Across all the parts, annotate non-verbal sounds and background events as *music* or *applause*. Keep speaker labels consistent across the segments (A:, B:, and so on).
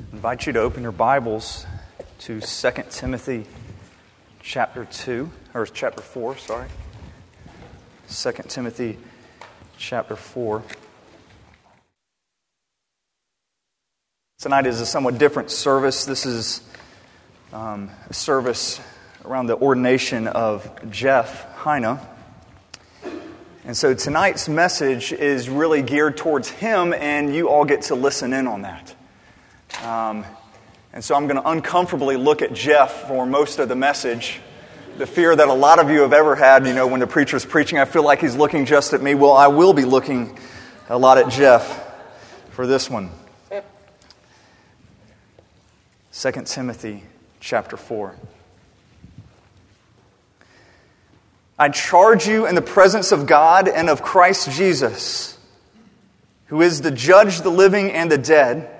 A: I invite you to open your Bibles to 2 Timothy chapter 2, or chapter 4, sorry. 2 Timothy chapter 4. Tonight is a somewhat different service. This is um, a service around the ordination of Jeff Heine. And so tonight's message is really geared towards him, and you all get to listen in on that. Um, and so I'm going to uncomfortably look at Jeff for most of the message. The fear that a lot of you have ever had, you know, when the preacher's preaching, I feel like he's looking just at me. Well, I will be looking a lot at Jeff for this one. 2 Timothy chapter 4. I charge you in the presence of God and of Christ Jesus, who is the judge the living and the dead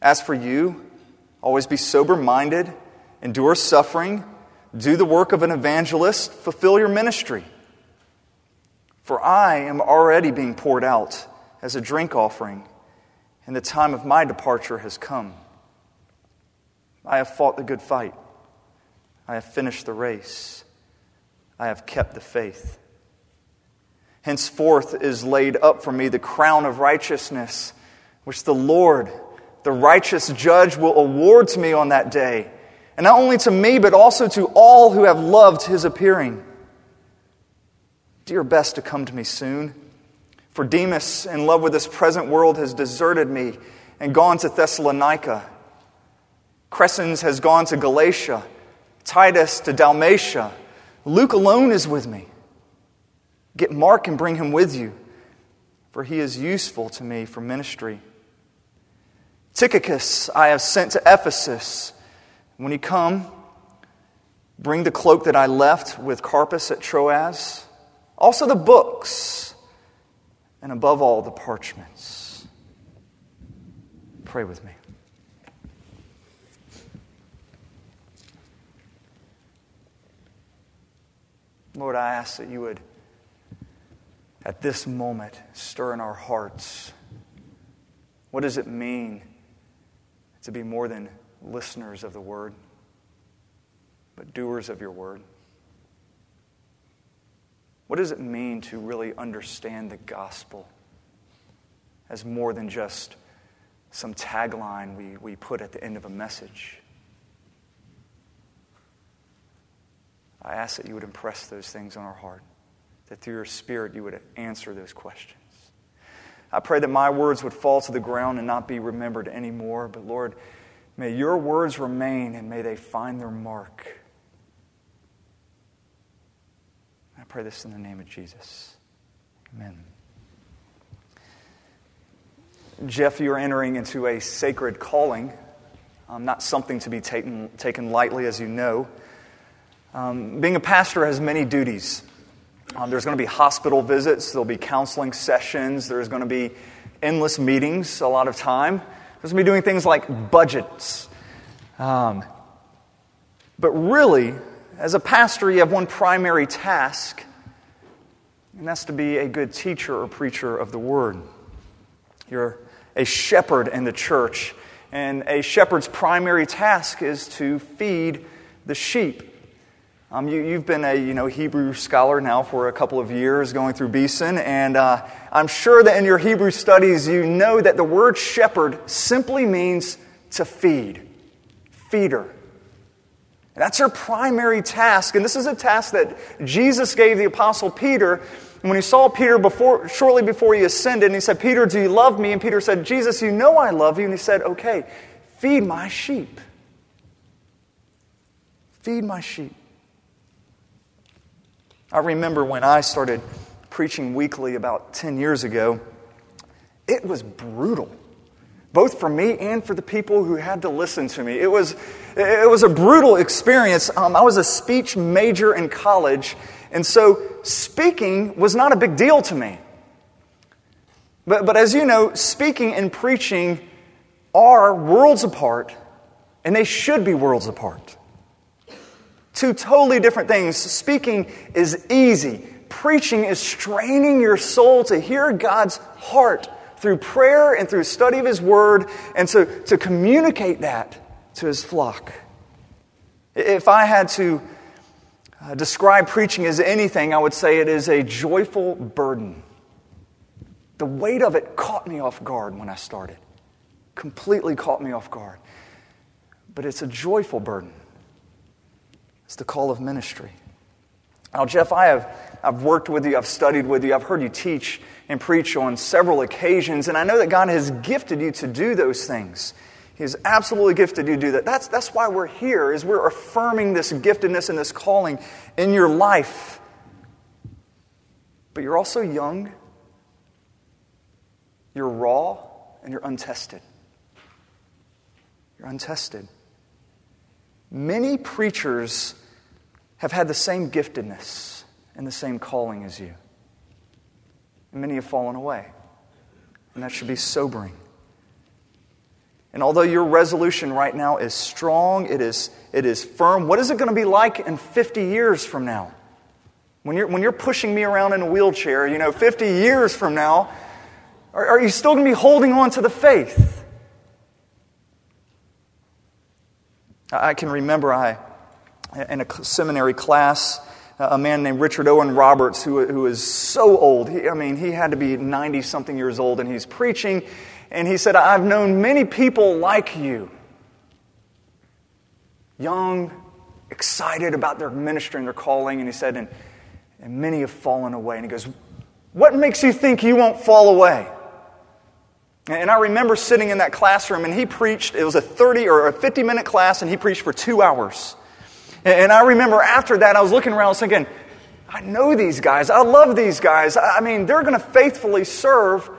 A: As for you, always be sober minded, endure suffering, do the work of an evangelist, fulfill your ministry. For I am already being poured out as a drink offering, and the time of my departure has come. I have fought the good fight. I have finished the race. I have kept the faith. Henceforth is laid up for me the crown of righteousness, which the Lord, the righteous judge will award to me on that day. And not only to me, but also to all who have loved his appearing. Do your best to come to me soon. For Demas, in love with this present world, has deserted me and gone to Thessalonica. Crescens has gone to Galatia, Titus to Dalmatia. Luke alone is with me. Get Mark and bring him with you, for he is useful to me for ministry. Tychicus I have sent to Ephesus. When you come, bring the cloak that I left with Carpus at Troas, also the books, and above all, the parchments. Pray with me. Lord, I ask that you would, at this moment, stir in our hearts. What does it mean to be more than listeners of the word, but doers of your word? What does it mean to really understand the gospel as more than just some tagline we, we put at the end of a message? I ask that you would impress those things on our heart, that through your Spirit you would answer those questions. I pray that my words would fall to the ground and not be remembered anymore. But Lord, may your words remain and may they find their mark. I pray this in the name of Jesus. Amen. Jeff, you're entering into a sacred calling, um, not something to be taken, taken lightly, as you know. Um, being a pastor has many duties. Um, there's going to be hospital visits, there'll be counseling sessions, there's going to be endless meetings a lot of time. There's going to be doing things like budgets. Um, but really, as a pastor, you have one primary task, and that's to be a good teacher or preacher of the word. You're a shepherd in the church, and a shepherd's primary task is to feed the sheep. Um, you, have been a you know, Hebrew scholar now for a couple of years going through Beeson, and uh, I'm sure that in your Hebrew studies you know that the word shepherd simply means to feed, feeder. And that's your primary task, and this is a task that Jesus gave the Apostle Peter when he saw Peter before, shortly before he ascended, and he said, Peter, do you love me? And Peter said, Jesus, you know I love you. And he said, Okay, feed my sheep. Feed my sheep. I remember when I started preaching weekly about 10 years ago, it was brutal. both for me and for the people who had to listen to me. It was, it was a brutal experience. Um, I was a speech major in college, and so speaking was not a big deal to me. But, but as you know, speaking and preaching are worlds apart, and they should be worlds apart. Two totally different things. Speaking is easy, preaching is straining your soul to hear God's heart through prayer and through study of His Word, and so to communicate that to His flock. If I had to uh, describe preaching as anything, I would say it is a joyful burden. The weight of it caught me off guard when I started, completely caught me off guard. But it's a joyful burden. It's the call of ministry. Now, Jeff, I have I've worked with you, I've studied with you, I've heard you teach and preach on several occasions, and I know that God has gifted you to do those things. He has absolutely gifted you to do that. That's, that's why we're here, is we're affirming this giftedness and this calling in your life. But you're also young, you're raw, and you're untested. You're untested. Many preachers have had the same giftedness and the same calling as you. And many have fallen away. And that should be sobering. And although your resolution right now is strong, it is, it is firm, what is it going to be like in 50 years from now? When you're, when you're pushing me around in a wheelchair, you know, 50 years from now, are, are you still going to be holding on to the faith? I can remember I, in a seminary class, uh, a man named Richard Owen Roberts, who, who is so old. He, I mean, he had to be 90 something years old, and he's preaching. And he said, I've known many people like you. Young, excited about their ministry and their calling. And he said, and, and many have fallen away. And he goes, What makes you think you won't fall away? And I remember sitting in that classroom, and he preached. It was a 30 or a 50 minute class, and he preached for two hours. And I remember after that, I was looking around, thinking, I know these guys. I love these guys. I mean, they're going to faithfully serve.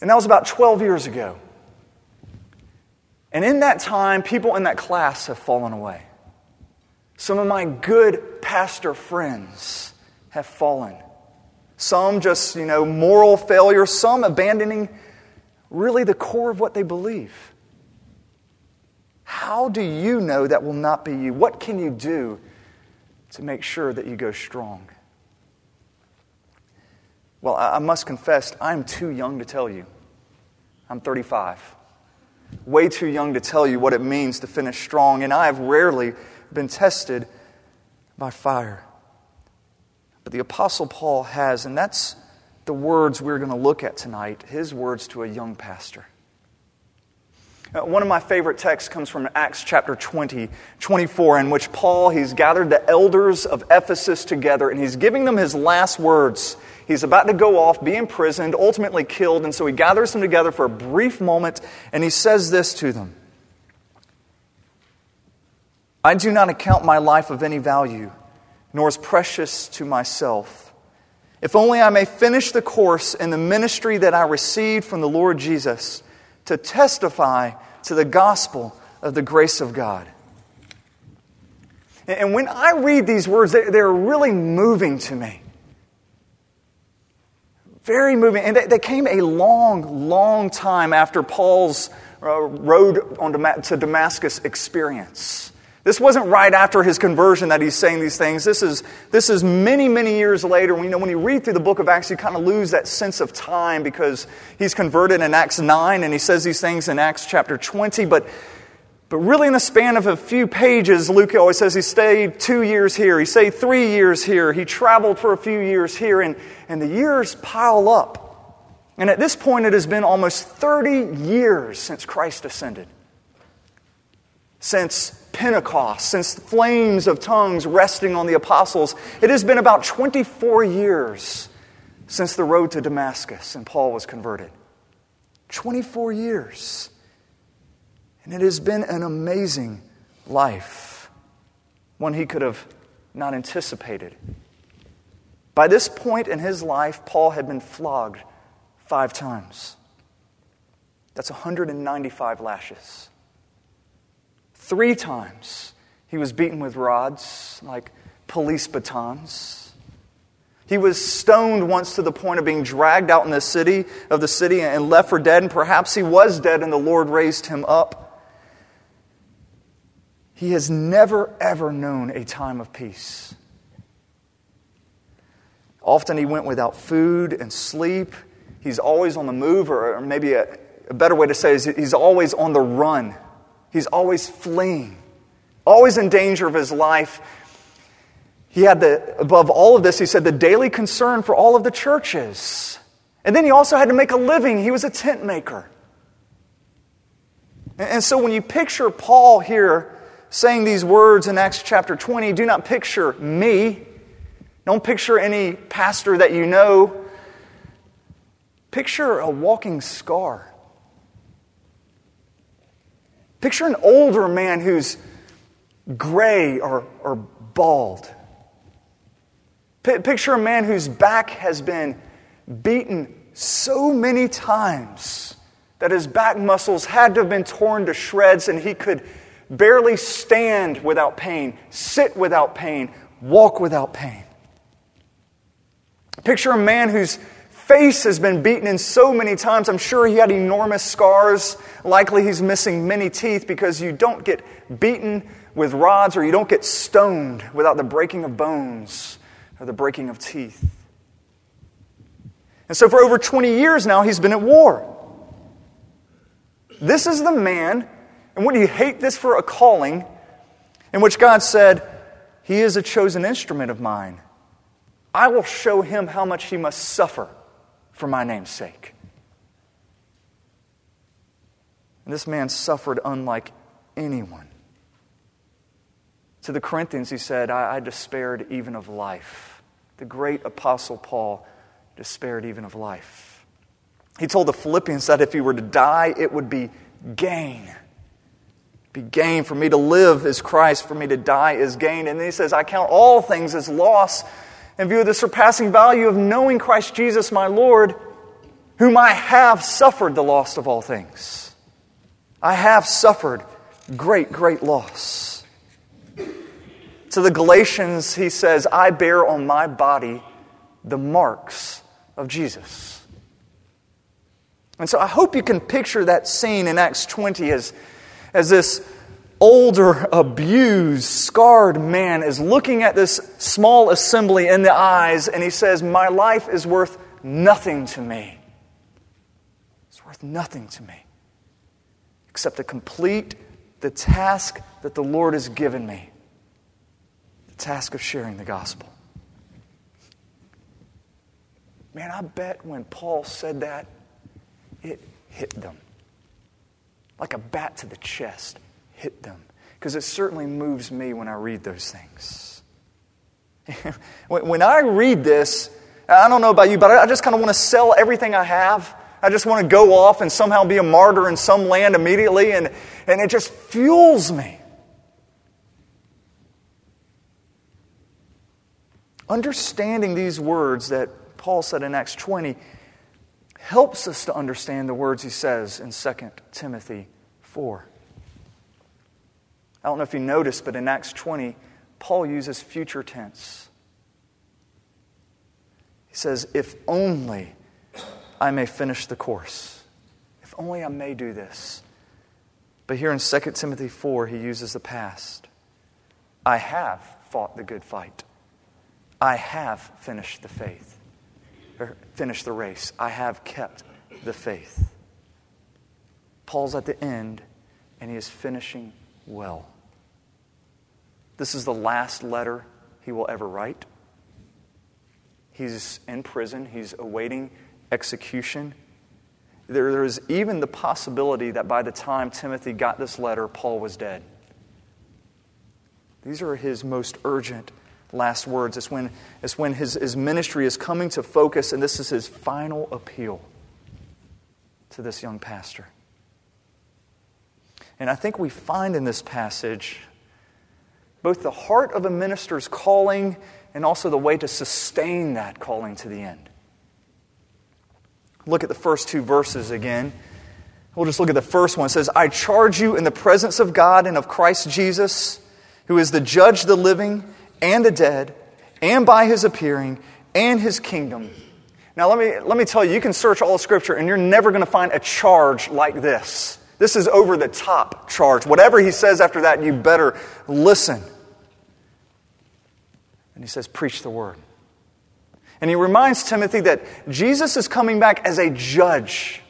A: And that was about 12 years ago. And in that time, people in that class have fallen away. Some of my good pastor friends have fallen. Some just, you know, moral failure, some abandoning really the core of what they believe. How do you know that will not be you? What can you do to make sure that you go strong? Well, I must confess, I'm too young to tell you. I'm 35. Way too young to tell you what it means to finish strong, and I have rarely been tested by fire. But the Apostle Paul has, and that's the words we're going to look at tonight, his words to a young pastor. Uh, one of my favorite texts comes from Acts chapter 20, 24, in which Paul, he's gathered the elders of Ephesus together and he's giving them his last words. He's about to go off, be imprisoned, ultimately killed, and so he gathers them together for a brief moment and he says this to them I do not account my life of any value, nor as precious to myself. If only I may finish the course in the ministry that I received from the Lord Jesus to testify to the gospel of the grace of God. And when I read these words, they're really moving to me. Very moving. And they came a long, long time after Paul's uh, road to Damascus experience. This wasn't right after his conversion that he's saying these things. This is, this is many, many years later. We know when you read through the book of Acts, you kind of lose that sense of time because he's converted in Acts 9 and he says these things in Acts chapter 20. But, but really, in the span of a few pages, Luke always says he stayed two years here, he stayed three years here, he traveled for a few years here, and, and the years pile up. And at this point, it has been almost 30 years since Christ ascended. Since Pentecost, since the flames of tongues resting on the apostles, it has been about 24 years since the road to Damascus and Paul was converted. 24 years. And it has been an amazing life, one he could have not anticipated. By this point in his life, Paul had been flogged five times. That's 195 lashes. Three times he was beaten with rods, like police batons. He was stoned once to the point of being dragged out in the city of the city and left for dead, and perhaps he was dead and the Lord raised him up. He has never, ever known a time of peace. Often he went without food and sleep. He's always on the move, or maybe a, a better way to say is he's always on the run. He's always fleeing, always in danger of his life. He had the, above all of this, he said, the daily concern for all of the churches. And then he also had to make a living. He was a tent maker. And so when you picture Paul here saying these words in Acts chapter 20, do not picture me. Don't picture any pastor that you know. Picture a walking scar. Picture an older man who's gray or, or bald. P- picture a man whose back has been beaten so many times that his back muscles had to have been torn to shreds and he could barely stand without pain, sit without pain, walk without pain. Picture a man whose face has been beaten in so many times. I'm sure he had enormous scars. Likely he's missing many teeth because you don't get beaten with rods or you don't get stoned without the breaking of bones or the breaking of teeth. And so for over 20 years now, he's been at war. This is the man, and wouldn't you hate this for a calling, in which God said, He is a chosen instrument of mine. I will show him how much he must suffer for my name's sake. And this man suffered unlike anyone. To the Corinthians, he said, I, I despaired even of life. The great apostle Paul despaired even of life. He told the Philippians that if he were to die, it would be gain. Be gain. For me to live is Christ, for me to die is gain. And then he says, I count all things as loss in view of the surpassing value of knowing Christ Jesus, my Lord, whom I have suffered the loss of all things. I have suffered great, great loss. To the Galatians, he says, I bear on my body the marks of Jesus. And so I hope you can picture that scene in Acts 20 as, as this older, abused, scarred man is looking at this small assembly in the eyes and he says, My life is worth nothing to me. It's worth nothing to me except to complete the task that the Lord has given me the task of sharing the gospel. Man, I bet when Paul said that, it hit them like a bat to the chest hit them. Because it certainly moves me when I read those things. *laughs* when I read this, I don't know about you, but I just kind of want to sell everything I have. I just want to go off and somehow be a martyr in some land immediately, and, and it just fuels me. Understanding these words that Paul said in Acts 20 helps us to understand the words he says in 2 Timothy 4. I don't know if you noticed, but in Acts 20, Paul uses future tense. He says, If only I may finish the course. If only I may do this. But here in 2 Timothy 4, he uses the past. I have fought the good fight. I have finished the faith, or finished the race. I have kept the faith. Paul's at the end, and he is finishing well. This is the last letter he will ever write. He's in prison, he's awaiting execution. There, there is even the possibility that by the time Timothy got this letter, Paul was dead. These are his most urgent last words. It's when, it's when his, his ministry is coming to focus, and this is his final appeal to this young pastor. And I think we find in this passage both the heart of a minister's calling and also the way to sustain that calling to the end. Look at the first two verses again. We'll just look at the first one. It says, I charge you in the presence of God and of Christ Jesus, who is the judge of the living and the dead, and by his appearing and his kingdom. Now, let me, let me tell you, you can search all Scripture and you're never going to find a charge like this. This is over the top charge. Whatever he says after that, you better listen. And he says, Preach the word. And he reminds Timothy that Jesus is coming back as a judge.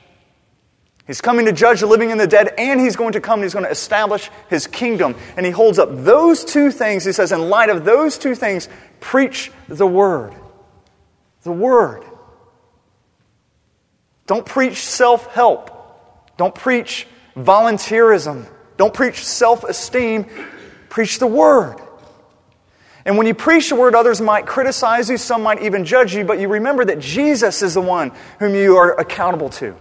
A: He's coming to judge the living and the dead, and he's going to come and he's going to establish his kingdom. And he holds up those two things. He says, in light of those two things, preach the word. The word. Don't preach self help. Don't preach volunteerism. Don't preach self esteem. Preach the word. And when you preach the word, others might criticize you, some might even judge you, but you remember that Jesus is the one whom you are accountable to.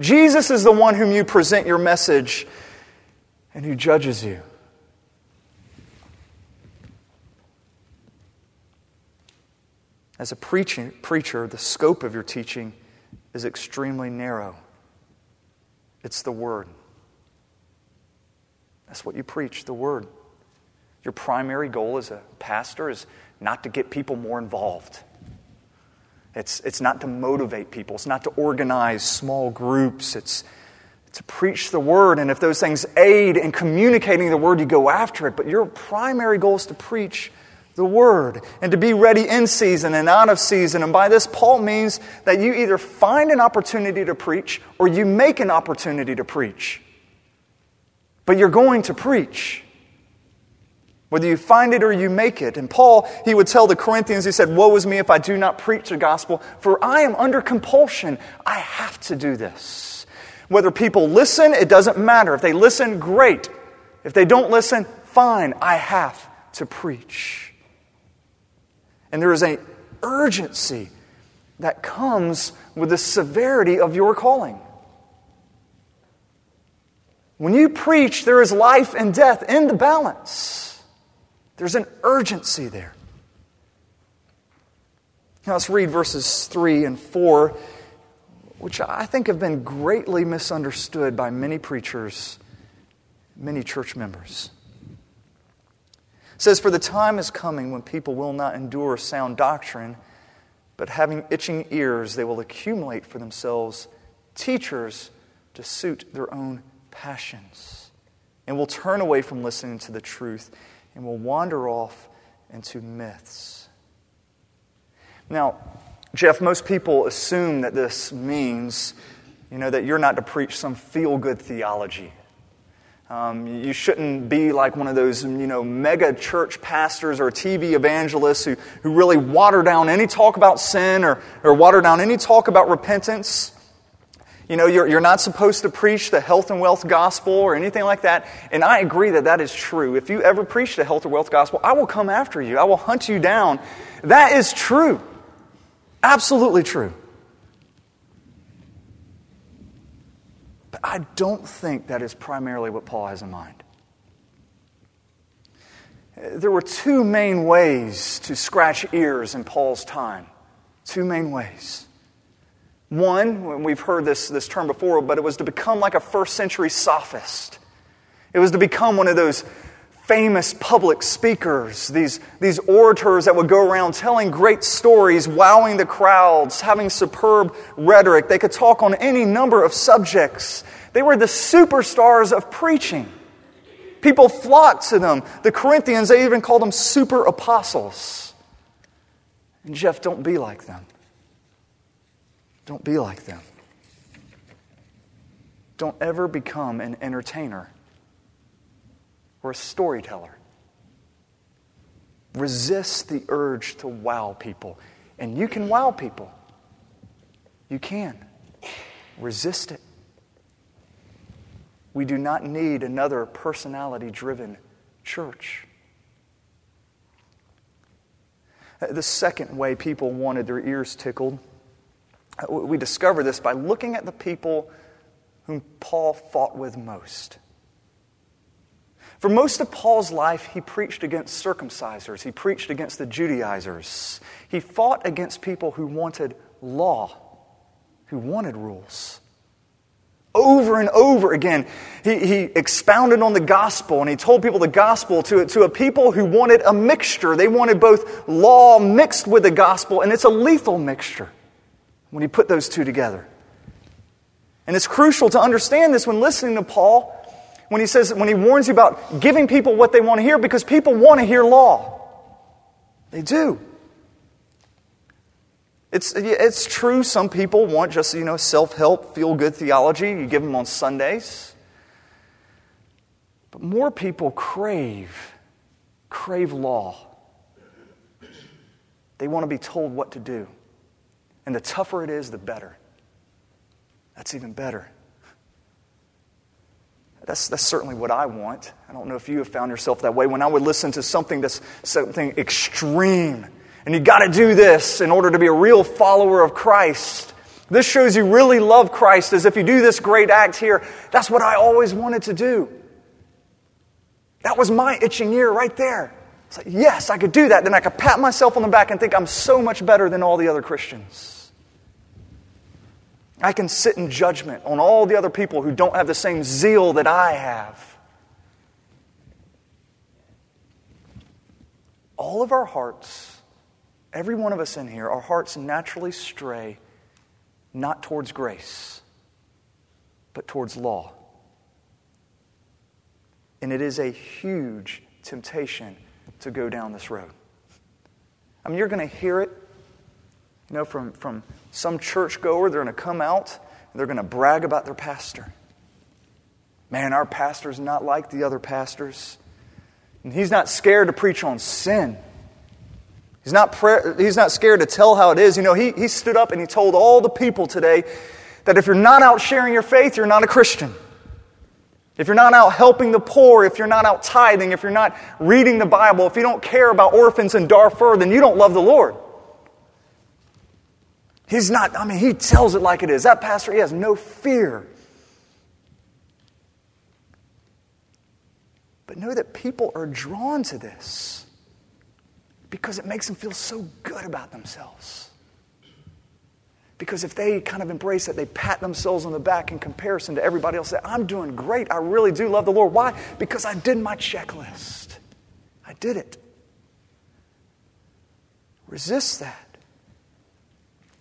A: Jesus is the one whom you present your message and who judges you. As a preaching, preacher, the scope of your teaching is extremely narrow. It's the Word. That's what you preach, the Word. Your primary goal as a pastor is not to get people more involved. It's, it's not to motivate people. It's not to organize small groups. It's to preach the word. And if those things aid in communicating the word, you go after it. But your primary goal is to preach the word and to be ready in season and out of season. And by this, Paul means that you either find an opportunity to preach or you make an opportunity to preach. But you're going to preach. Whether you find it or you make it. And Paul, he would tell the Corinthians, he said, Woe is me if I do not preach the gospel, for I am under compulsion. I have to do this. Whether people listen, it doesn't matter. If they listen, great. If they don't listen, fine. I have to preach. And there is an urgency that comes with the severity of your calling. When you preach, there is life and death in the balance. There's an urgency there. Now let's read verses 3 and 4, which I think have been greatly misunderstood by many preachers, many church members. It says, For the time is coming when people will not endure sound doctrine, but having itching ears, they will accumulate for themselves teachers to suit their own passions, and will turn away from listening to the truth and will wander off into myths. Now, Jeff, most people assume that this means, you know, that you're not to preach some feel good theology. Um, you shouldn't be like one of those, you know, mega church pastors or TV evangelists who, who really water down any talk about sin or, or water down any talk about repentance. You know, you're, you're not supposed to preach the health and wealth gospel or anything like that. And I agree that that is true. If you ever preach the health or wealth gospel, I will come after you, I will hunt you down. That is true. Absolutely true. But I don't think that is primarily what Paul has in mind. There were two main ways to scratch ears in Paul's time. Two main ways. One, we've heard this, this term before, but it was to become like a first century sophist. It was to become one of those famous public speakers, these, these orators that would go around telling great stories, wowing the crowds, having superb rhetoric. They could talk on any number of subjects. They were the superstars of preaching. People flocked to them. The Corinthians, they even called them super apostles. And Jeff, don't be like them. Don't be like them. Don't ever become an entertainer or a storyteller. Resist the urge to wow people. And you can wow people. You can. Resist it. We do not need another personality driven church. Uh, the second way people wanted their ears tickled we discover this by looking at the people whom Paul fought with most. For most of Paul's life, he preached against circumcisers, he preached against the Judaizers. He fought against people who wanted law, who wanted rules. over and over again. He, he expounded on the gospel and he told people the gospel to, to a people who wanted a mixture. They wanted both law mixed with the gospel, and it's a lethal mixture when you put those two together. And it's crucial to understand this when listening to Paul when he says, when he warns you about giving people what they want to hear because people want to hear law. They do. It's, it's true, some people want just, you know, self help, feel good theology. You give them on Sundays. But more people crave, crave law. They want to be told what to do. And the tougher it is, the better. That's even better. That's, that's certainly what I want. I don't know if you have found yourself that way. When I would listen to something that's something extreme, and you got to do this in order to be a real follower of Christ. This shows you really love Christ, as if you do this great act here. That's what I always wanted to do. That was my itching ear right there. It's like, yes, I could do that. Then I could pat myself on the back and think I'm so much better than all the other Christians. I can sit in judgment on all the other people who don't have the same zeal that I have. All of our hearts, every one of us in here, our hearts naturally stray not towards grace, but towards law. And it is a huge temptation to go down this road. I mean, you're going to hear it, you know, from, from some churchgoer, they're going to come out and they're going to brag about their pastor. Man, our pastor's not like the other pastors. And he's not scared to preach on sin. He's not, he's not scared to tell how it is. You know, he, he stood up and he told all the people today that if you're not out sharing your faith, you're not a Christian. If you're not out helping the poor, if you're not out tithing, if you're not reading the Bible, if you don't care about orphans in Darfur, then you don't love the Lord. He's not, I mean, he tells it like it is. That pastor, he has no fear. But know that people are drawn to this because it makes them feel so good about themselves. Because if they kind of embrace it, they pat themselves on the back in comparison to everybody else. Say, I'm doing great. I really do love the Lord. Why? Because I did my checklist. I did it. Resist that.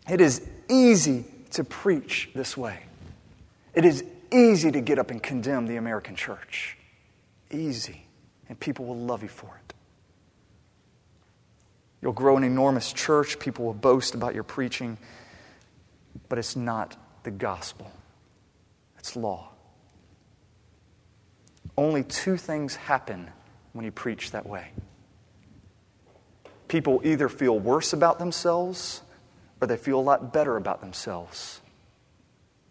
A: It is easy to preach this way. It is easy to get up and condemn the American church. Easy. And people will love you for it. You'll grow an enormous church. People will boast about your preaching. But it's not the gospel, it's law. Only two things happen when you preach that way. People either feel worse about themselves or they feel a lot better about themselves.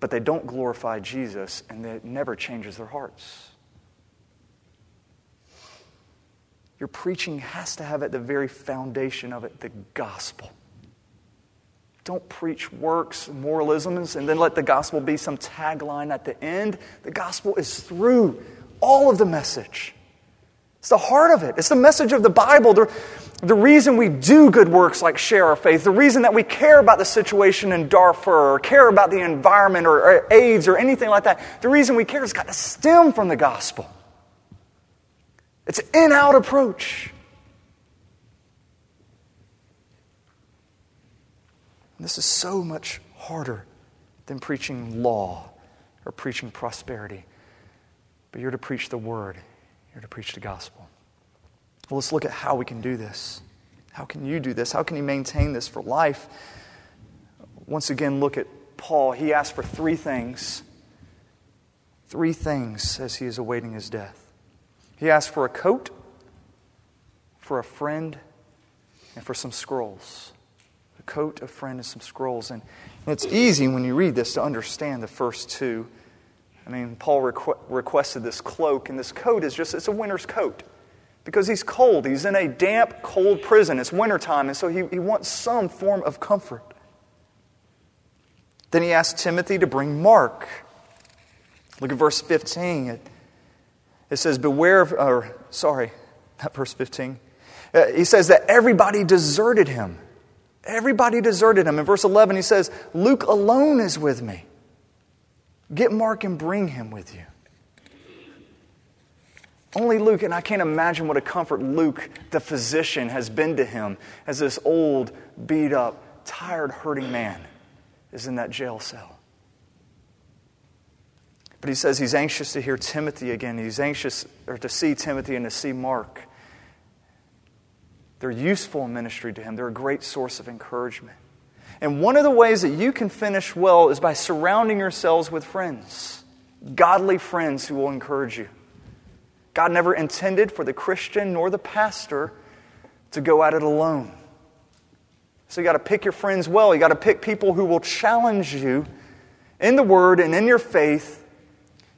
A: But they don't glorify Jesus, and it never changes their hearts. Your preaching has to have at the very foundation of it the gospel. Don't preach works, moralisms, and then let the gospel be some tagline at the end. The gospel is through all of the message. It's the heart of it. It's the message of the Bible. The, the reason we do good works like share our faith, the reason that we care about the situation in Darfur, or care about the environment, or, or AIDS, or anything like that, the reason we care has got to stem from the gospel. It's an in out approach. This is so much harder than preaching law or preaching prosperity. But you're to preach the word you're to preach the gospel. Well, let's look at how we can do this. How can you do this? How can you maintain this for life? Once again, look at Paul. He asked for three things. Three things as he is awaiting his death. He asked for a coat, for a friend, and for some scrolls. Coat, a friend, and some scrolls. And it's easy when you read this to understand the first two. I mean, Paul requ- requested this cloak, and this coat is just, it's a winter's coat. Because he's cold. He's in a damp, cold prison. It's wintertime, and so he, he wants some form of comfort. Then he asked Timothy to bring Mark. Look at verse 15. It, it says, Beware of, or sorry, not verse 15. Uh, he says that everybody deserted him. Everybody deserted him. In verse 11, he says, Luke alone is with me. Get Mark and bring him with you. Only Luke, and I can't imagine what a comfort Luke, the physician, has been to him as this old, beat up, tired, hurting man is in that jail cell. But he says he's anxious to hear Timothy again. He's anxious or to see Timothy and to see Mark. They're useful in ministry to him, they're a great source of encouragement. And one of the ways that you can finish well is by surrounding yourselves with friends, godly friends who will encourage you. God never intended for the Christian nor the pastor to go at it alone. So you got to pick your friends well. You got to pick people who will challenge you in the Word and in your faith.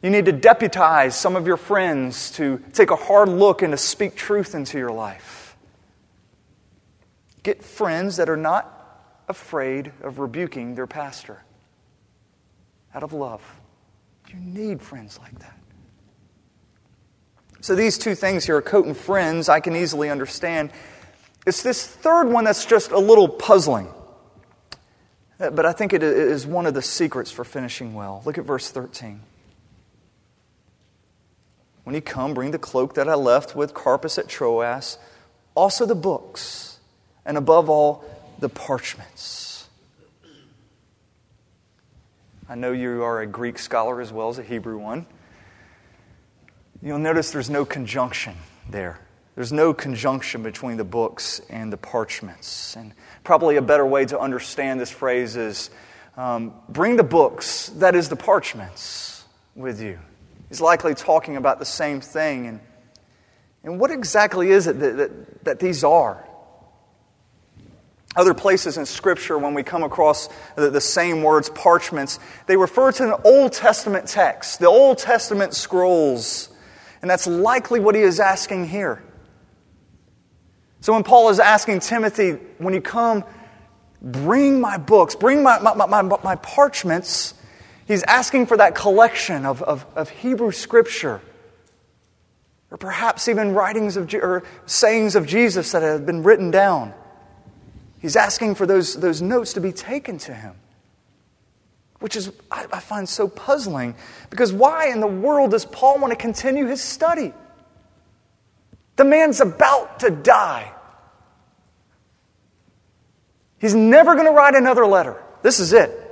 A: You need to deputize some of your friends to take a hard look and to speak truth into your life. Get friends that are not afraid of rebuking their pastor out of love. You need friends like that. So, these two things here, coat and friends, I can easily understand. It's this third one that's just a little puzzling. Uh, but I think it is one of the secrets for finishing well. Look at verse 13. When you come, bring the cloak that I left with Carpus at Troas, also the books, and above all, the parchments. I know you are a Greek scholar as well as a Hebrew one. You'll notice there's no conjunction there. There's no conjunction between the books and the parchments. And probably a better way to understand this phrase is um, bring the books, that is the parchments, with you. He's likely talking about the same thing. And, and what exactly is it that, that, that these are? Other places in Scripture, when we come across the, the, same words, parchments, they refer to an Old Testament text, the Old Testament scrolls. And that's likely what he is asking here. So when Paul is asking Timothy, when you come, bring my books, bring my, my, my, my parchments, he's asking for that collection of, of, of Hebrew Scripture. Or perhaps even writings of, or sayings of Jesus that have been written down. He's asking for those, those notes to be taken to him, which is, I, I find so puzzling because why in the world does Paul want to continue his study? The man's about to die. He's never going to write another letter. This is it.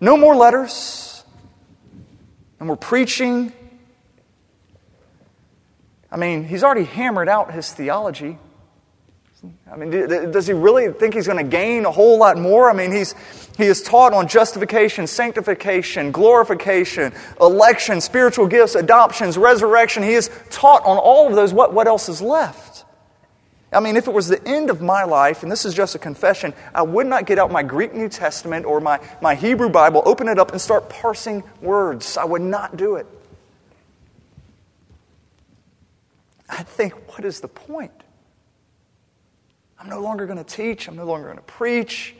A: No more letters. And we're preaching. I mean, he's already hammered out his theology. I mean, does he really think he's going to gain a whole lot more? I mean, he's, he is taught on justification, sanctification, glorification, election, spiritual gifts, adoptions, resurrection. He is taught on all of those. What, what else is left? I mean, if it was the end of my life, and this is just a confession, I would not get out my Greek New Testament or my, my Hebrew Bible, open it up, and start parsing words. I would not do it. I think, what is the point? I'm no longer going to teach. I'm no longer going to preach.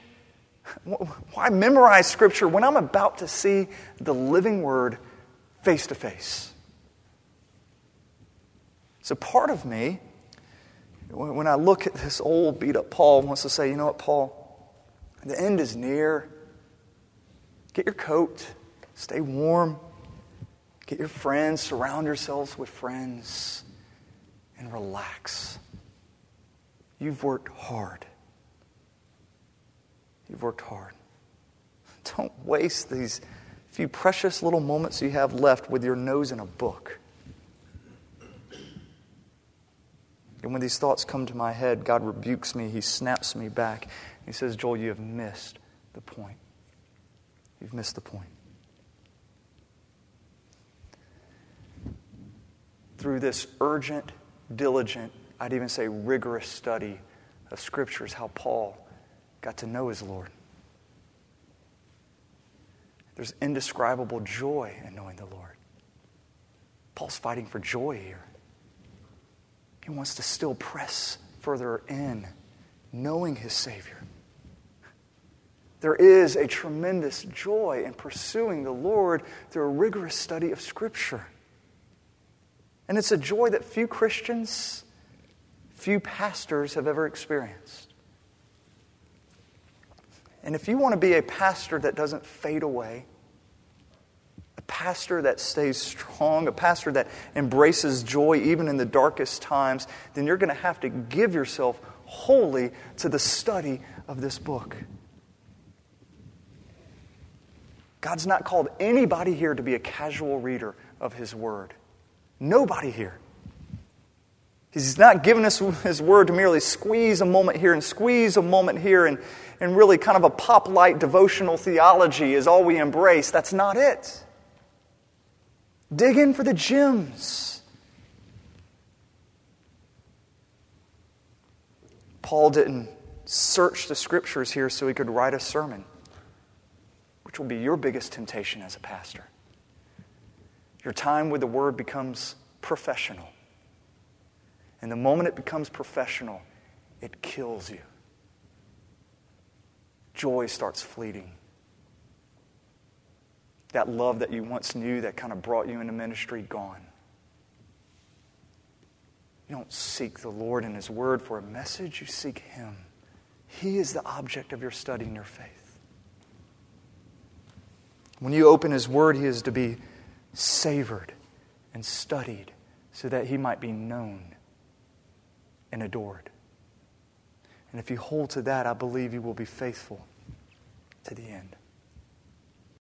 A: *laughs* Why memorize Scripture when I'm about to see the living Word face to face? So, part of me, when I look at this old beat up Paul, wants to say, you know what, Paul? The end is near. Get your coat, stay warm, get your friends, surround yourselves with friends, and relax. You've worked hard. You've worked hard. *laughs* Don't waste these few precious little moments you have left with your nose in a book. And when these thoughts come to my head, God rebukes me. He snaps me back. He says, Joel, you have missed the point. You've missed the point. Through this urgent, diligent, I'd even say rigorous study of scriptures, how Paul got to know his Lord. There's indescribable joy in knowing the Lord. Paul's fighting for joy here. He wants to still press further in, knowing his Savior. There is a tremendous joy in pursuing the Lord through a rigorous study of Scripture. And it's a joy that few Christians few pastors have ever experienced. And if you want to be a pastor that doesn't fade away, a pastor that stays strong, a pastor that embraces joy even in the darkest times, then you're going to have to give yourself wholly to the study of this book. God's not called anybody here to be a casual reader of His Word. Nobody here. He's not giving us His Word to merely squeeze a moment here and squeeze a moment here and, and really kind of a pop light devotional theology is all we embrace. That's not it. Dig in for the gems. Paul didn't search the scriptures here so he could write a sermon, which will be your biggest temptation as a pastor. Your time with the word becomes professional. And the moment it becomes professional, it kills you. Joy starts fleeting that love that you once knew that kind of brought you into ministry gone. You don't seek the Lord in His Word for a message, you seek Him. He is the object of your study and your faith. When you open His Word, He is to be savored and studied so that He might be known and adored. And if you hold to that, I believe you will be faithful to the end.